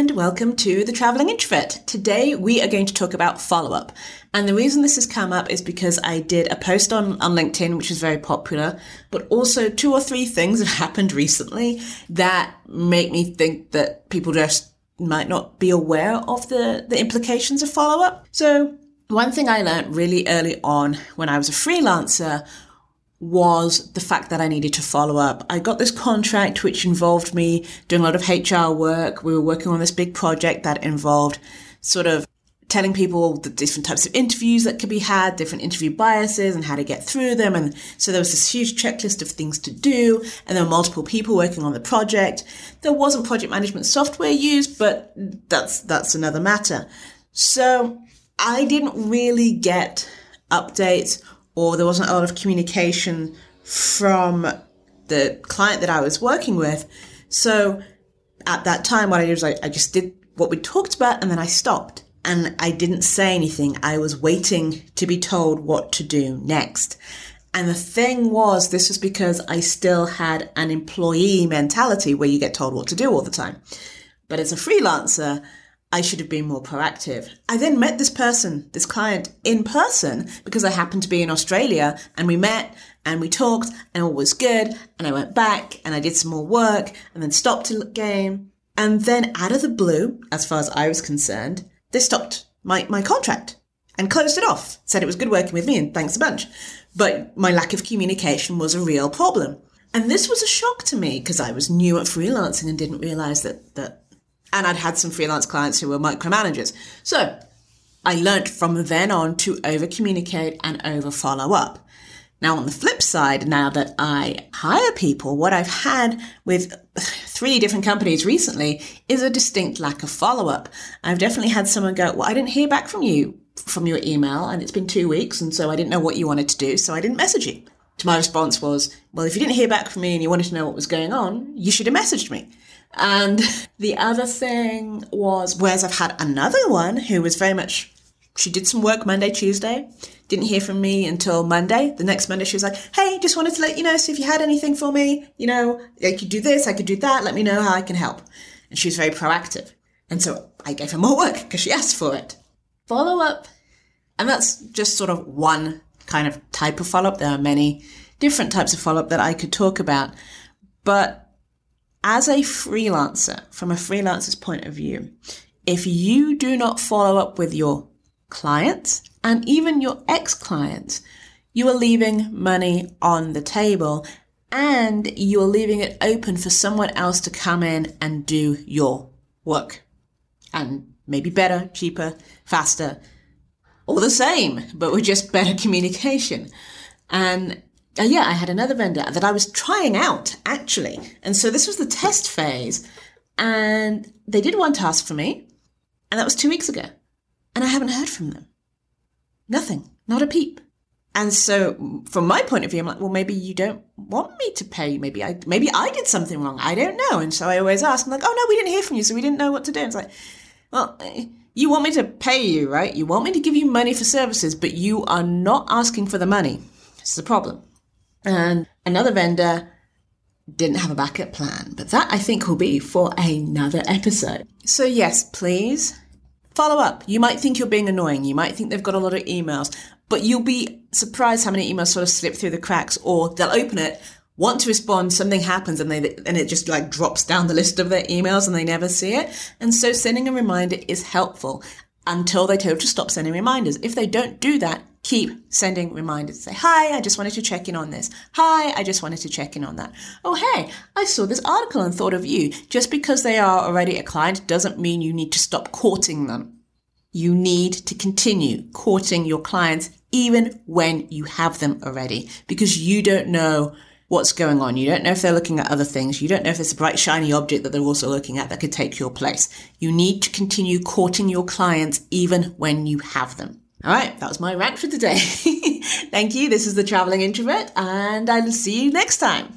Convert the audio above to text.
and welcome to The Traveling Introvert. Today we are going to talk about follow up. And the reason this has come up is because I did a post on, on LinkedIn, which is very popular, but also two or three things have happened recently that make me think that people just might not be aware of the, the implications of follow up. So one thing I learned really early on when I was a freelancer was the fact that I needed to follow up. I got this contract which involved me doing a lot of HR work. We were working on this big project that involved sort of telling people the different types of interviews that could be had, different interview biases and how to get through them. And so there was this huge checklist of things to do. And there were multiple people working on the project. There wasn't project management software used, but that's, that's another matter. So I didn't really get updates or there wasn't a lot of communication from the client that I was working with. So at that time, what I did was I, I just did what we talked about and then I stopped and I didn't say anything. I was waiting to be told what to do next. And the thing was, this was because I still had an employee mentality where you get told what to do all the time. But as a freelancer, I should have been more proactive. I then met this person, this client in person because I happened to be in Australia and we met and we talked and all was good. And I went back and I did some more work and then stopped the game. And then out of the blue, as far as I was concerned, they stopped my, my contract and closed it off, said it was good working with me and thanks a bunch. But my lack of communication was a real problem. And this was a shock to me because I was new at freelancing and didn't realize that, that and I'd had some freelance clients who were micromanagers. So I learned from then on to over communicate and over follow up. Now, on the flip side, now that I hire people, what I've had with three different companies recently is a distinct lack of follow up. I've definitely had someone go, Well, I didn't hear back from you from your email, and it's been two weeks, and so I didn't know what you wanted to do, so I didn't message you. To my response was, Well, if you didn't hear back from me and you wanted to know what was going on, you should have messaged me. And the other thing was, whereas I've had another one who was very much, she did some work Monday, Tuesday, didn't hear from me until Monday. The next Monday, she was like, Hey, just wanted to let you know, see if you had anything for me. You know, I could do this, I could do that. Let me know how I can help. And she was very proactive. And so I gave her more work because she asked for it. Follow up. And that's just sort of one kind of type of follow up. There are many different types of follow up that I could talk about. But as a freelancer, from a freelancer's point of view, if you do not follow up with your clients and even your ex clients, you are leaving money on the table and you're leaving it open for someone else to come in and do your work. And maybe better, cheaper, faster, or the same, but with just better communication. And uh, yeah, I had another vendor that I was trying out actually. And so this was the test phase. And they did one task for me. And that was two weeks ago. And I haven't heard from them. Nothing. Not a peep. And so from my point of view, I'm like, well, maybe you don't want me to pay. Maybe I, maybe I did something wrong. I don't know. And so I always ask, I'm like, oh no, we didn't hear from you. So we didn't know what to do. And it's like, well, you want me to pay you, right? You want me to give you money for services, but you are not asking for the money. It's the problem. And another vendor didn't have a backup plan, but that I think will be for another episode. So, yes, please follow up. You might think you're being annoying. You might think they've got a lot of emails, but you'll be surprised how many emails sort of slip through the cracks or they'll open it, want to respond, something happens and they, and it just like drops down the list of their emails and they never see it. And so sending a reminder is helpful until they tell you to stop sending reminders. If they don't do that, keep sending reminders. Say, hi, I just wanted to check in on this. Hi, I just wanted to check in on that. Oh, hey, I saw this article and thought of you. Just because they are already a client doesn't mean you need to stop courting them. You need to continue courting your clients even when you have them already because you don't know what's going on. You don't know if they're looking at other things. You don't know if there's a bright, shiny object that they're also looking at that could take your place. You need to continue courting your clients even when you have them. All right, that was my rant for today. Thank you. This is the Traveling Introvert, and I'll see you next time.